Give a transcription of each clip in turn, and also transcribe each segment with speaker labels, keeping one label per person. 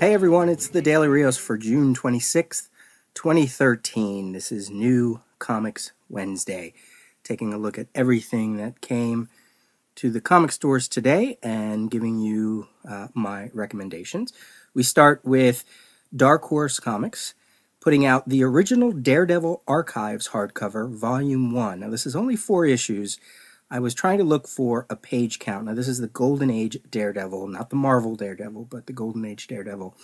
Speaker 1: Hey everyone, it's the Daily Rios for June 26th, 2013. This is New Comics Wednesday, taking a look at everything that came to the comic stores today and giving you uh, my recommendations. We start with Dark Horse Comics putting out the original Daredevil Archives hardcover, Volume 1. Now, this is only four issues. I was trying to look for a page count. Now, this is the Golden Age Daredevil, not the Marvel Daredevil, but the Golden Age Daredevil.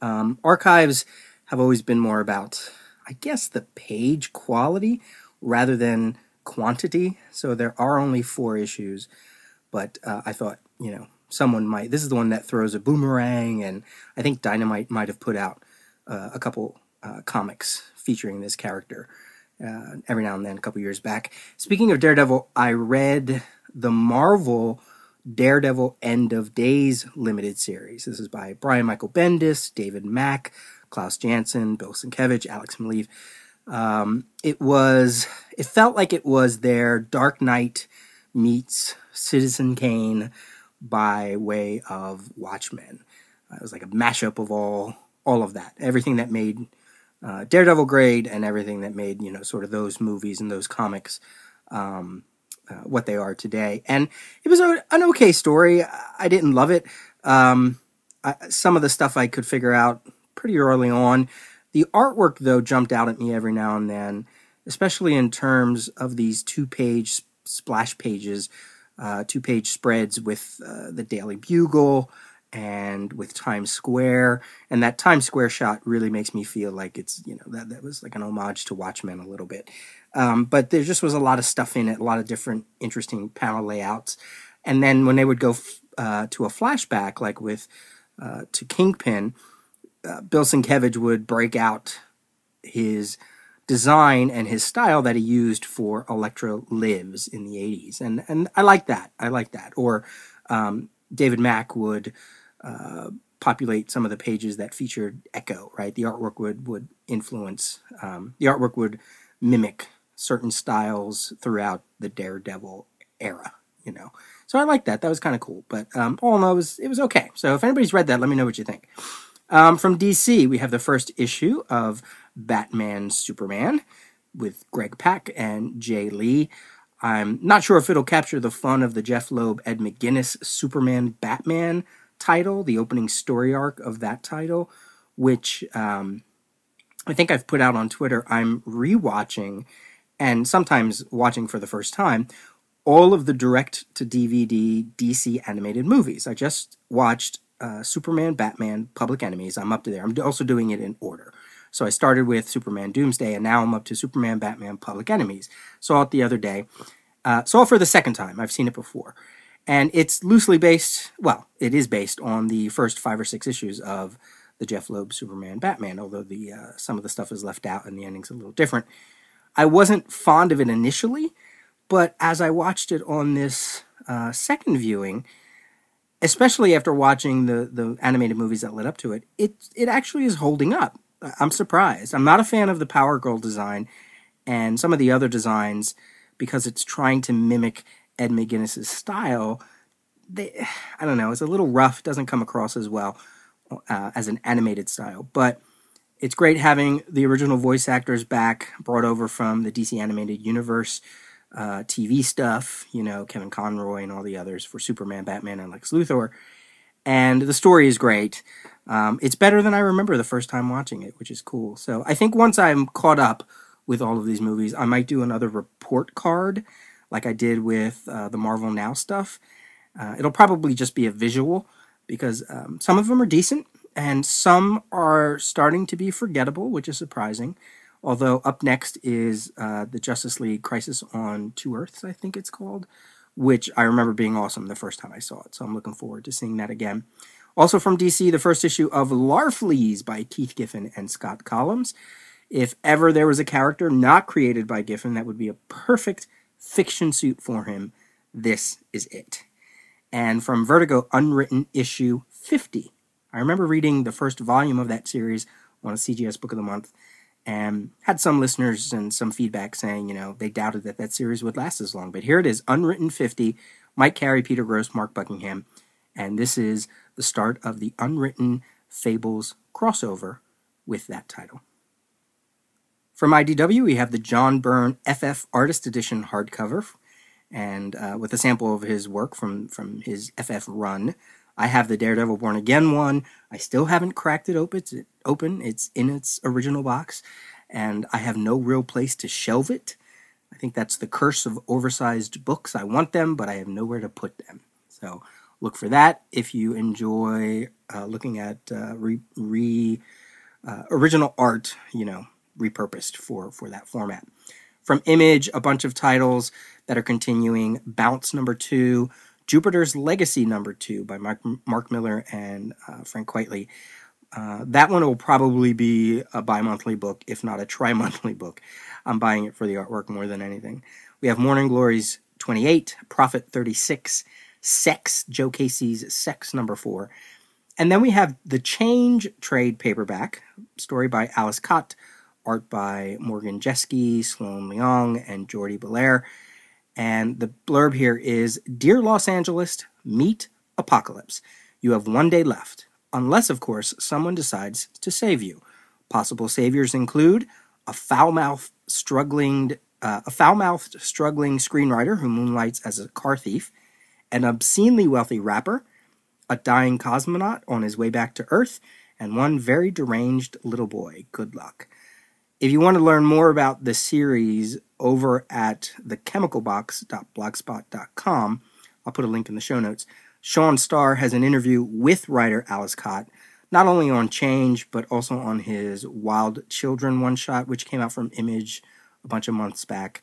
Speaker 1: Um, archives have always been more about, I guess, the page quality rather than quantity. So there are only four issues, but uh, I thought, you know, someone might. This is the one that throws a boomerang, and I think Dynamite might have put out uh, a couple uh, comics featuring this character uh, every now and then, a couple years back. Speaking of Daredevil, I read the Marvel Daredevil End of Days limited series. This is by Brian Michael Bendis, David Mack, Klaus Janson, Bill Sienkiewicz, Alex Maleev. Um, it was, it felt like it was their Dark Knight meets Citizen Kane by way of Watchmen. Uh, it was like a mashup of all all of that, everything that made uh, Daredevil grade and everything that made you know sort of those movies and those comics um, uh, what they are today. And it was a, an okay story. I didn't love it. Um, I, some of the stuff I could figure out pretty early on. The artwork though jumped out at me every now and then, especially in terms of these two-page splash pages, uh, two-page spreads with uh, the Daily Bugle and with Times Square. And that Times Square shot really makes me feel like it's, you know, that, that was like an homage to Watchmen a little bit. Um, but there just was a lot of stuff in it, a lot of different interesting panel layouts. And then when they would go uh, to a flashback, like with uh, to Kingpin, uh, Bill Sienkiewicz would break out his design and his style that he used for Elektra Lives in the 80s. And, and I like that. I like that. Or um, David Mack would uh, populate some of the pages that featured Echo, right? The artwork would would influence um, the artwork would mimic certain styles throughout the Daredevil era, you know. So I like that. That was kind of cool. But um, all in all, it was it was okay. So if anybody's read that, let me know what you think. Um, from DC, we have the first issue of Batman Superman with Greg Pak and Jae Lee. I'm not sure if it'll capture the fun of the Jeph Loeb Ed McGuinness Superman Batman title, the opening story arc of that title, which um, I think I've put out on Twitter. I'm rewatching and sometimes watching for the first time all of the direct to DVD DC animated movies. I just watched uh, Superman, Batman, Public Enemies. I'm up to there. I'm also doing it in order. So I started with Superman Doomsday, and now I'm up to Superman, Batman, Public Enemies. Saw it the other day. Uh, saw it for the second time. I've seen it before and it's loosely based. Well, it is based on the first five or six issues of the Jeph Loeb Superman Batman, although the uh, some of the stuff is left out and the ending's a little different. I wasn't fond of it initially, but as I watched it on this uh, second viewing, especially after watching the the animated movies that led up to it, it it actually is holding up. I'm surprised. I'm not a fan of the Power Girl design and some of the other designs because it's trying to mimic Ed McGuinness's style, they, I don't know, it's a little rough, doesn't come across as well uh, as an animated style. But it's great having the original voice actors back, brought over from the DC Animated Universe uh, TV stuff, you know, Kevin Conroy and all the others for Superman, Batman, and Lex Luthor. And the story is great. Um, it's better than I remember the first time watching it, which is cool. So I think once I'm caught up with all of these movies, I might do another report card like I did with uh, the Marvel Now stuff. Uh, it'll probably just be a visual because um, some of them are decent and some are starting to be forgettable, which is surprising. Although up next is uh, the Justice League Crisis on Two Earths, I think it's called, which I remember being awesome the first time I saw it. So I'm looking forward to seeing that again. Also from DC, the first issue of Larfleeze by Keith Giffen and Scott Kolins. If ever there was a character not created by Giffen that would be a perfect fiction suit for him, this is it. And from Vertigo, Unwritten issue 50. I remember reading the first volume of that series on a CGS Book of the Month and had some listeners and some feedback saying, you know, they doubted that that series would last as long. But here it is, Unwritten 50, Mike Carey, Peter Gross, Mark Buckingham, and this is the start of the Unwritten Fables crossover with that title. From IDW, we have the John Byrne FF Artist Edition hardcover, and uh, with a sample of his work from, from his FF run. I have the Daredevil Born Again one. I still haven't cracked it open. It's, in its original box, and I have no real place to shelve it. I think that's the curse of oversized books. I want them, but I have nowhere to put them. So look for that if you enjoy uh, looking at uh, re, re uh, original art, you know, repurposed for for that format. From Image, a bunch of titles that are continuing. Bounce number two, Jupiter's Legacy number two by Mark, Mark Millar and uh, Frank Quitely. Uh, that one will probably be a bi monthly book, if not a tri monthly book. I'm buying it for the artwork more than anything. We have Morning Glories 28, Prophet 36, Sex, Joe Casey's Sex number four. And then we have the Change trade paperback, story by Ales Kot, art by Morgan Jeske, Sloan Leong, and Jordie Bellaire. And the blurb here is Dear Los Angeles, meet Apocalypse. You have one day left, unless, of course, someone decides to save you. Possible saviors include a foul-mouthed, struggling, uh, a foul-mouthed, struggling screenwriter who moonlights as a car thief, an obscenely wealthy rapper, a dying cosmonaut on his way back to Earth, and one very deranged little boy. Good luck. If you want to learn more about the series over at thechemicalbox.blogspot.com, I'll put a link in the show notes. Shawn Starr has an interview with writer Ales Kot, not only on Change, but also on his Wild Children one shot, which came out from Image a bunch of months back,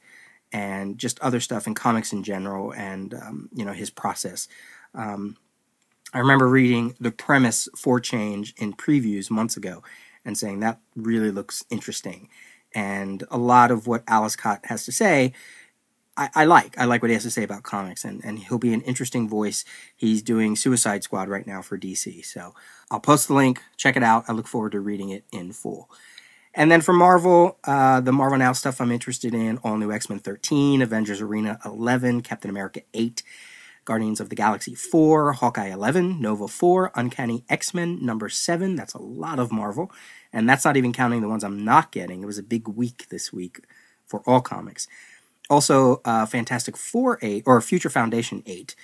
Speaker 1: and just other stuff in comics in general, and um, you know his process. Um, I remember reading the premise for Change in previews months ago, and saying that really looks interesting. And a lot of what Ales Kot has to say, I, I, like. I like what he has to say about comics, and, and he'll be an interesting voice. He's doing Suicide Squad right now for DC. So I'll post the link, check it out. I look forward to reading it in full. And then for Marvel, uh, the Marvel Now stuff I'm interested in All New X Men 13, Avengers Arena 11, Captain America 8, Guardians of the Galaxy 4, Hawkeye 11, Nova 4, Uncanny X Men number 7. That's a lot of Marvel. And that's not even counting the ones I'm not getting. It was a big week this week for all comics. Also, uh, Fantastic Four 8, or Future Foundation 8.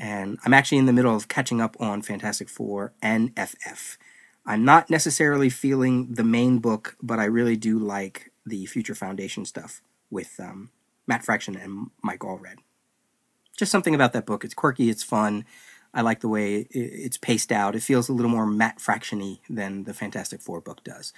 Speaker 1: And I'm actually in the middle of catching up on Fantastic Four and FF. I'm not necessarily feeling the main book, but I really do like the Future Foundation stuff with um, Matt Fraction and Mike Allred just something about that book. It's quirky, it's fun. I like the way it's paced out. It feels a little more Matt Fractiony than the Fantastic Four book does.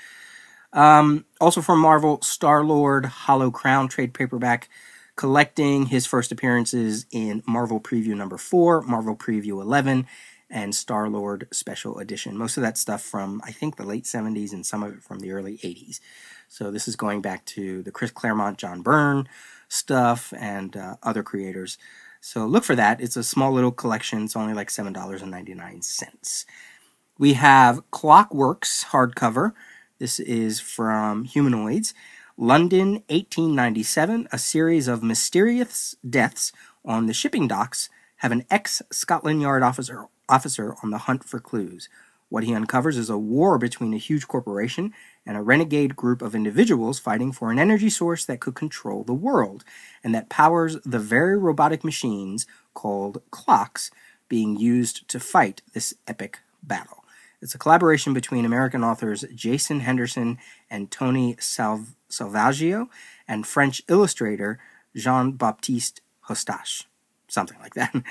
Speaker 1: Um, also from Marvel, Star Lord Hollow Crown trade paperback, collecting his first appearances in Marvel Preview number four, Marvel Preview 11, and Star Lord Special Edition. Most of that stuff from, I think, the late 70s and some of it from the early 80s. So this is going back to the Chris Claremont, John Byrne stuff, and uh, other creators. So look for that. It's a small little collection. It's only like $7.99. We have Clockwerx hardcover. This is from Humanoids. London, 1897. A series of mysterious deaths on the shipping docks have an ex Scotland Yard officer, officer on the hunt for clues. What he uncovers is a war between a huge corporation and a renegade group of individuals fighting for an energy source that could control the world and that powers the very robotic machines called clocks being used to fight this epic battle. It's a collaboration between American authors Jason Henderson and Tony Salv- Salvaggio and French illustrator Jean Baptiste Hostache, something like that.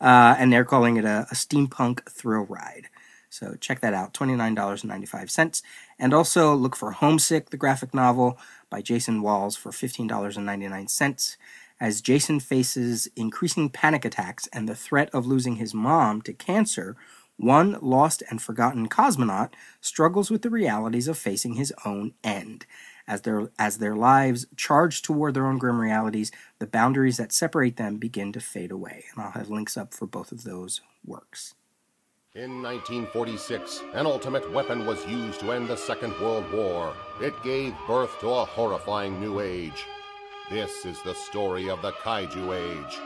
Speaker 1: Uh, and they're calling it a, a steampunk thrill ride. So check that out, $29.95. And also look for Homesick, the graphic novel by Jason Walz for $15.99. As Jason faces increasing panic attacks and the threat of losing his mom to cancer one lost and forgotten cosmonaut struggles with the realities of facing his own end. As their, as their lives charge toward their own grim realities, the boundaries that separate them begin to fade away. And I'll have links up for both of those works.
Speaker 2: In 1946, an ultimate weapon was used to end the Second World War. It gave birth to a horrifying new age. This is the story of the Kaiju Age.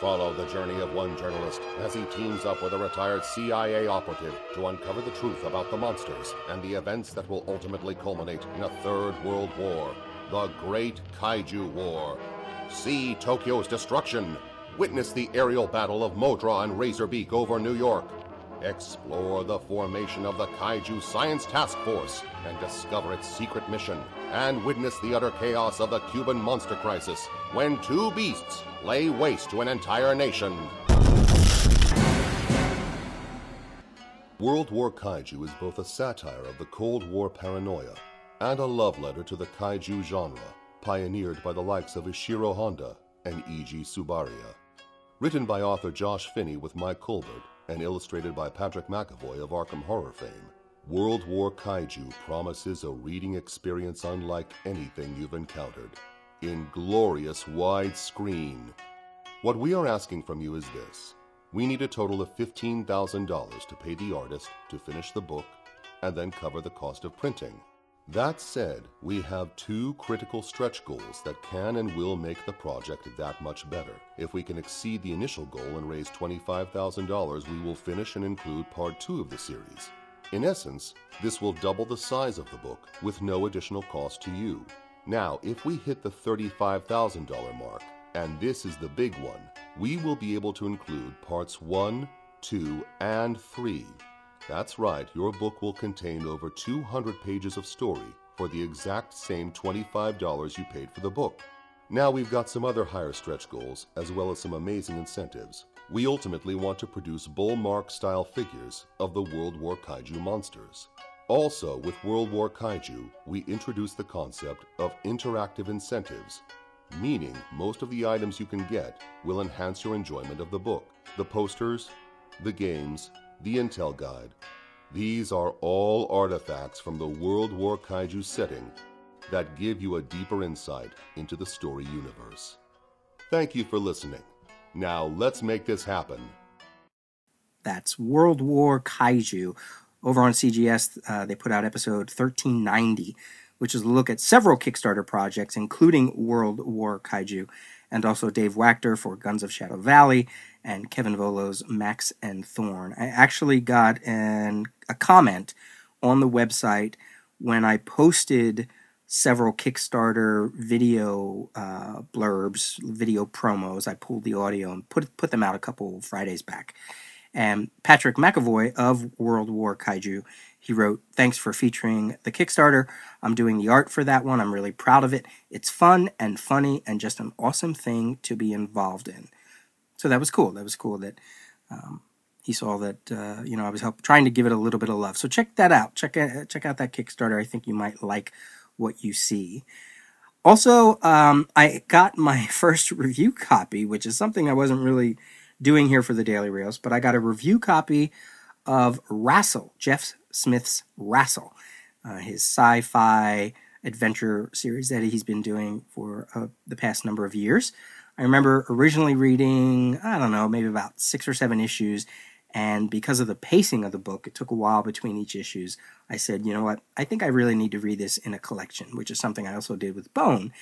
Speaker 2: Follow the journey of one journalist as he teams up with a retired CIA operative to uncover the truth about the monsters and the events that will ultimately culminate in a third world war, the Great Kaiju War. See Tokyo's destruction. Witness the aerial battle of Modra and Razorbeak over New York. Explore the formation of the Kaiju Science Task Force and discover its secret mission. And witness the utter chaos of the Cuban monster crisis when two beasts lay waste to an entire nation. World War Kaiju is both a satire of the Cold War paranoia and a love letter to the kaiju genre, pioneered by the likes of Ishiro Honda and Eiji Tsuburaya. Written by author Josh Finney with Mike Colbert and illustrated by Patrick McAvoy of Arkham Horror fame, World War Kaiju promises a reading experience unlike anything you've encountered in glorious widescreen. What we are asking from you is this. We need a total of $15,000 to pay the artist to finish the book and then cover the cost of printing. That said, we have two critical stretch goals that can and will make the project that much better. If we can exceed the initial goal and raise $25,000, we will finish and include part two of the series. In essence, this will double the size of the book with no additional cost to you. Now, if we hit the $35,000 mark, and this is the big one, we will be able to include parts 1, 2, and 3. That's right, your book will contain over 200 pages of story for the exact same $25 you paid for the book. Now we've got some other higher stretch goals, as well as some amazing incentives. We ultimately want to produce Bullmark style figures of the World War Kaiju monsters. Also, with World War Kaiju, we introduced the concept of interactive incentives, meaning most of the items you can get will enhance your enjoyment of the book. The posters, the games, the intel guide. These are all artifacts from the World War Kaiju setting that give you a deeper insight into the story universe. Thank you for listening. Now let's make this happen.
Speaker 1: That's World War Kaiju over on CGS, uh, they put out episode 1390, which is a look at several Kickstarter projects, including World War Kaiju, and also Dave Wachter for Guns of Shadow Valley and Kevin Volo's Max and Thorn. I actually got an, a comment on the website when I posted several Kickstarter video uh, blurbs, video promos. I pulled the audio and put put them out a couple Fridays back. And Patrick McAvoy of World War Kaiju, he wrote, Thanks for featuring the Kickstarter. I'm doing the art for that one. I'm really proud of it. It's fun and funny and just an awesome thing to be involved in. So that was cool. That was cool that um, he saw that, uh, you know, I was help, trying to give it a little bit of love. So check that out. Check, uh, check out that Kickstarter. I think you might like what you see. Also, um, I got my first review copy, which is something I wasn't really doing here for the Daily Rios, but I got a review copy of RASL, Jeff Smith's RASL, uh, his sci fi adventure series that he's been doing for uh, the past number of years. I remember originally reading, I don't know, maybe about six or seven issues, and because of the pacing of the book, it took a while between each issues. I said, you know what, I think I really need to read this in a collection, which is something I also did with Bone.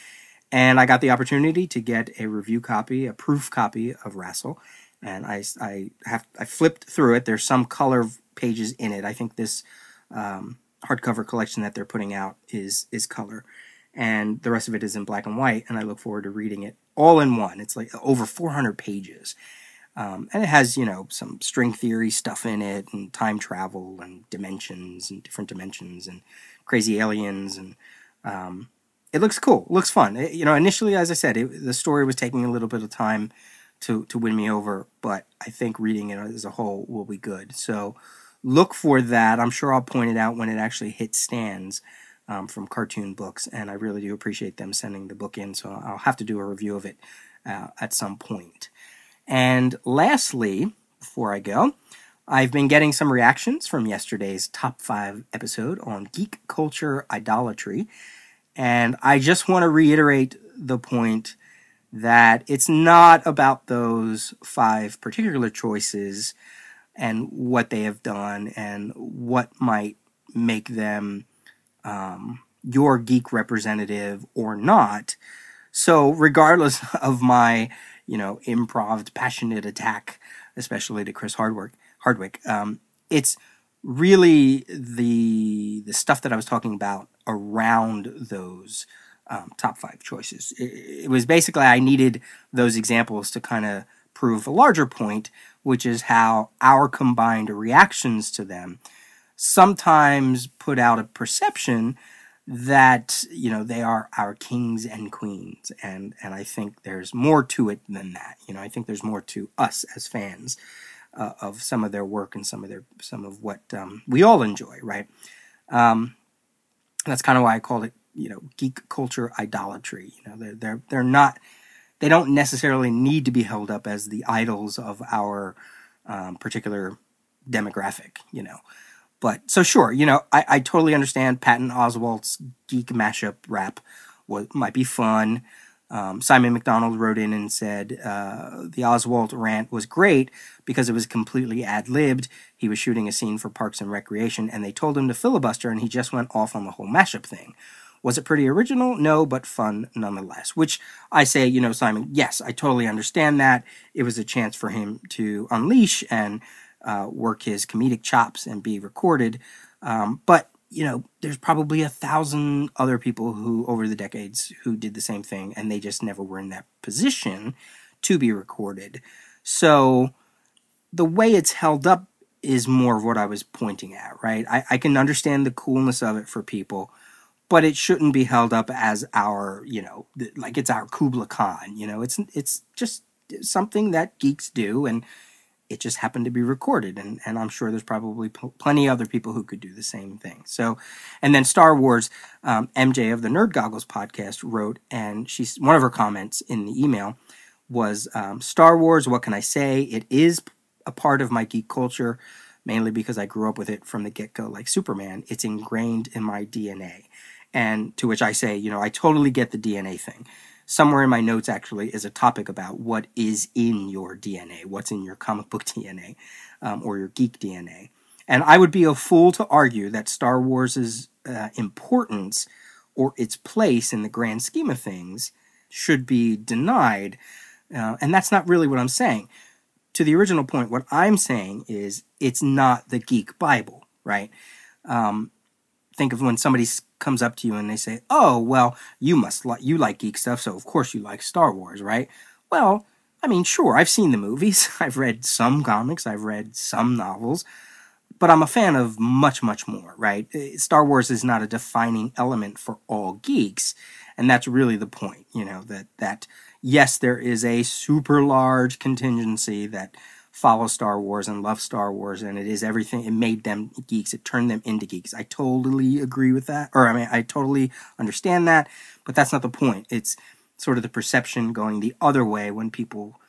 Speaker 1: And I got the opportunity to get a review copy, a proof copy of RASL, and I, I have I flipped through it. There's some color pages in it. I think this um, hardcover collection that they're putting out is is color, and the rest of it is in black and white. And I look forward to reading it all in one. It's like over 400 pages, um, and it has you know some string theory stuff in it, and time travel, and dimensions, and different dimensions, and crazy aliens, and um, it looks cool. It looks fun. It, you know, initially, as I said, it, the story was taking a little bit of time to to win me over, but I think reading it as a whole will be good. So look for that. I'm sure I'll point it out when it actually hits stands um, from Cartoon Books, and I really do appreciate them sending the book in. So I'll have to do a review of it uh, at some point. And lastly, before I go, I've been getting some reactions from yesterday's top five episode on geek culture idolatry, and I just want to reiterate the point that it's not about those five particular choices and what they have done and what might make them um, your geek representative or not. So, regardless of my, you know, improv passionate attack, especially to Chris Hardwick, Hardwick, um, it's really the the stuff that I was talking about around those um, top five choices. It, it was basically I needed those examples to kind of prove a larger point, which is how our combined reactions to them sometimes put out a perception that you know they are our kings and queens. And and I think there's more to it than that. You know I think there's more to us as fans uh, of some of their work and some of their some of what um, we all enjoy right? Um, that's kind of why I called it you know geek culture idolatry. You know they're they're they're not they don't necessarily need to be held up as the idols of our um, particular demographic you know but so sure you know I, I totally understand Patton Oswalt's geek mashup rap what might be fun um, Simon McDonald wrote in and said uh, the Oswalt rant was great because it was completely ad libbed. He was shooting a scene for Parks and Recreation, and they told him to filibuster, and he just went off on the whole mashup thing. Was it pretty original? No, but fun nonetheless. Which I say, you know, Simon, yes, I totally understand that. It was a chance for him to unleash and uh, work his comedic chops and be recorded. Um, but, you know, there's probably a thousand other people who, over the decades, who did the same thing and they just never were in that position to be recorded. So the way it's held up is more of what I was pointing at, right? I, I can understand the coolness of it for people but it shouldn't be held up as our, you know, like it's our Kubla Khan. You know, it's it's just something that geeks do, and it just happened to be recorded. And and I'm sure there's probably pl- plenty other people who could do the same thing. So, and then Star Wars, um, MJ of the Nerd Goggles podcast wrote, and she's one of her comments in the email was um, Star Wars. What can I say? It is a part of my geek culture mainly because I grew up with it from the get go, like Superman. It's ingrained in my DNA. And to which I say, you know, I totally get the DNA thing. Somewhere in my notes, actually, is a topic about what is in your DNA, what's in your comic book DNA um, or your geek DNA. And I would be a fool to argue that Star Wars' uh, importance or its place in the grand scheme of things should be denied. Uh, and that's not really what I'm saying. To the original point, what I'm saying is it's not the geek Bible, right? Um, think of when somebody comes up to you and they say, "Oh, well, you must like you like geek stuff, so of course you like Star Wars, right?" Well, I mean, sure, I've seen the movies, I've read some comics, I've read some novels, but I'm a fan of much, much more, right? Eh, Star Wars is not a defining element for all geeks, and that's really the point, you know, that that yes, there is a super large contingency that follow Star Wars and love Star Wars, and it is everything. It made them geeks. It turned them into geeks. I totally agree with that, or I mean, I totally understand that, but that's not the point. It's sort of the perception going the other way when people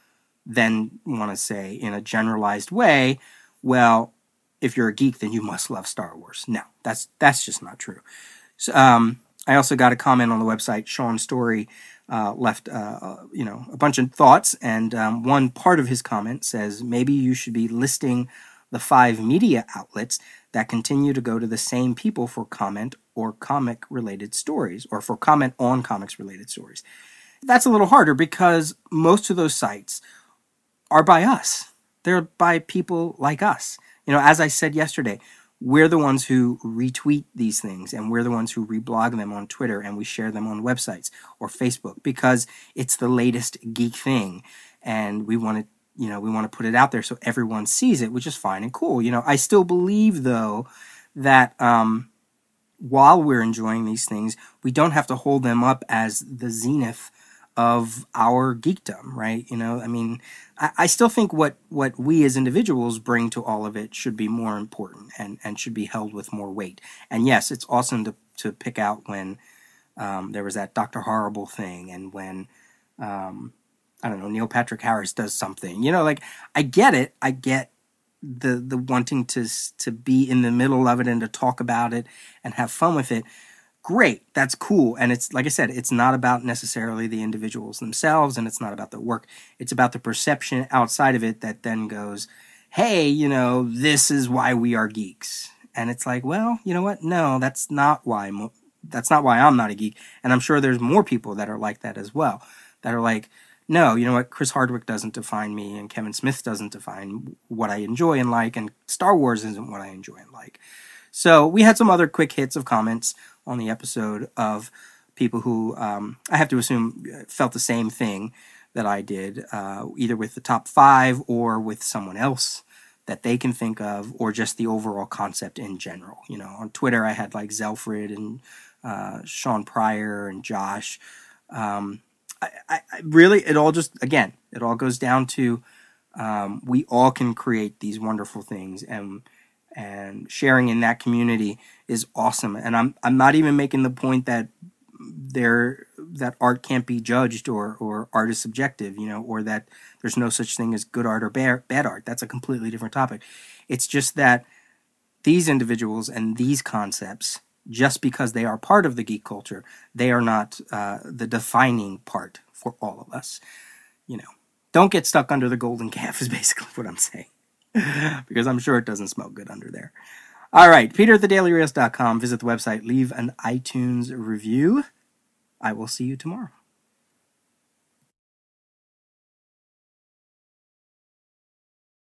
Speaker 1: then want to say in a generalized way, well, if you're a geek, then you must love Star Wars. No, that's that's just not true. So, um, I also got a comment on the website. Sean Story uh, left, uh, uh, you know, a bunch of thoughts, and um, one part of his comment says maybe you should be listing the five media outlets that continue to go to the same people for comment or comic related stories, or for comment on comics related stories. That's a little harder because most of those sites are by us. They're by people like us. You know, as I said yesterday, we're the ones who retweet these things and we're the ones who reblog them on Twitter and we share them on websites or Facebook because it's the latest geek thing and we want to you know we want to put it out there so everyone sees it which is fine and cool. You know I still believe though that um, while we're enjoying these things we don't have to hold them up as the zenith of our geekdom, right? You know, I mean, I, I, still think what what we as individuals bring to all of it should be more important and and should be held with more weight. And yes, it's awesome to to pick out when um, there was that Doctor Horrible thing, and when um, I don't know Neil Patrick Harris does something. You know, like I get it, I get the the wanting to to be in the middle of it and to talk about it and have fun with it great that's cool. And it's like i said it's not about necessarily the individuals themselves and it's not about the work. It's about the perception outside of it that then goes hey you know this is why we are geeks. And it's like well you know what? No that's not why mo- that's not why i'm not a geek. And i'm sure there's more people that are like that as well that are like no, you know what? Chris Hardwick doesn't define me, and Kevin Smith doesn't define what I enjoy and like, and Star Wars isn't what I enjoy and like. So we had some other quick hits of comments on the episode of people who um, I have to assume felt the same thing that I did, uh, either with the top five or with someone else that they can think of, or just the overall concept in general. You know, on Twitter I had like Zelfrid and uh, Sean Pryor and Josh. Um, I, I, really, it all just again, it all goes down to um, we all can create these wonderful things, and and sharing in that community is awesome. And I'm I'm not even making the point that there that art can't be judged or or art is subjective, you know, or that there's no such thing as good art or bad, art. That's a completely different topic. It's just that these individuals and these concepts just because they are part of the geek culture, they are not uh, the defining part for all of us. You know, don't get stuck under the golden calf is basically what I'm saying, because I'm sure it doesn't smell good under there. All right, Peter at thedailyrios.com. Visit the website, leave an iTunes review. I will see you tomorrow.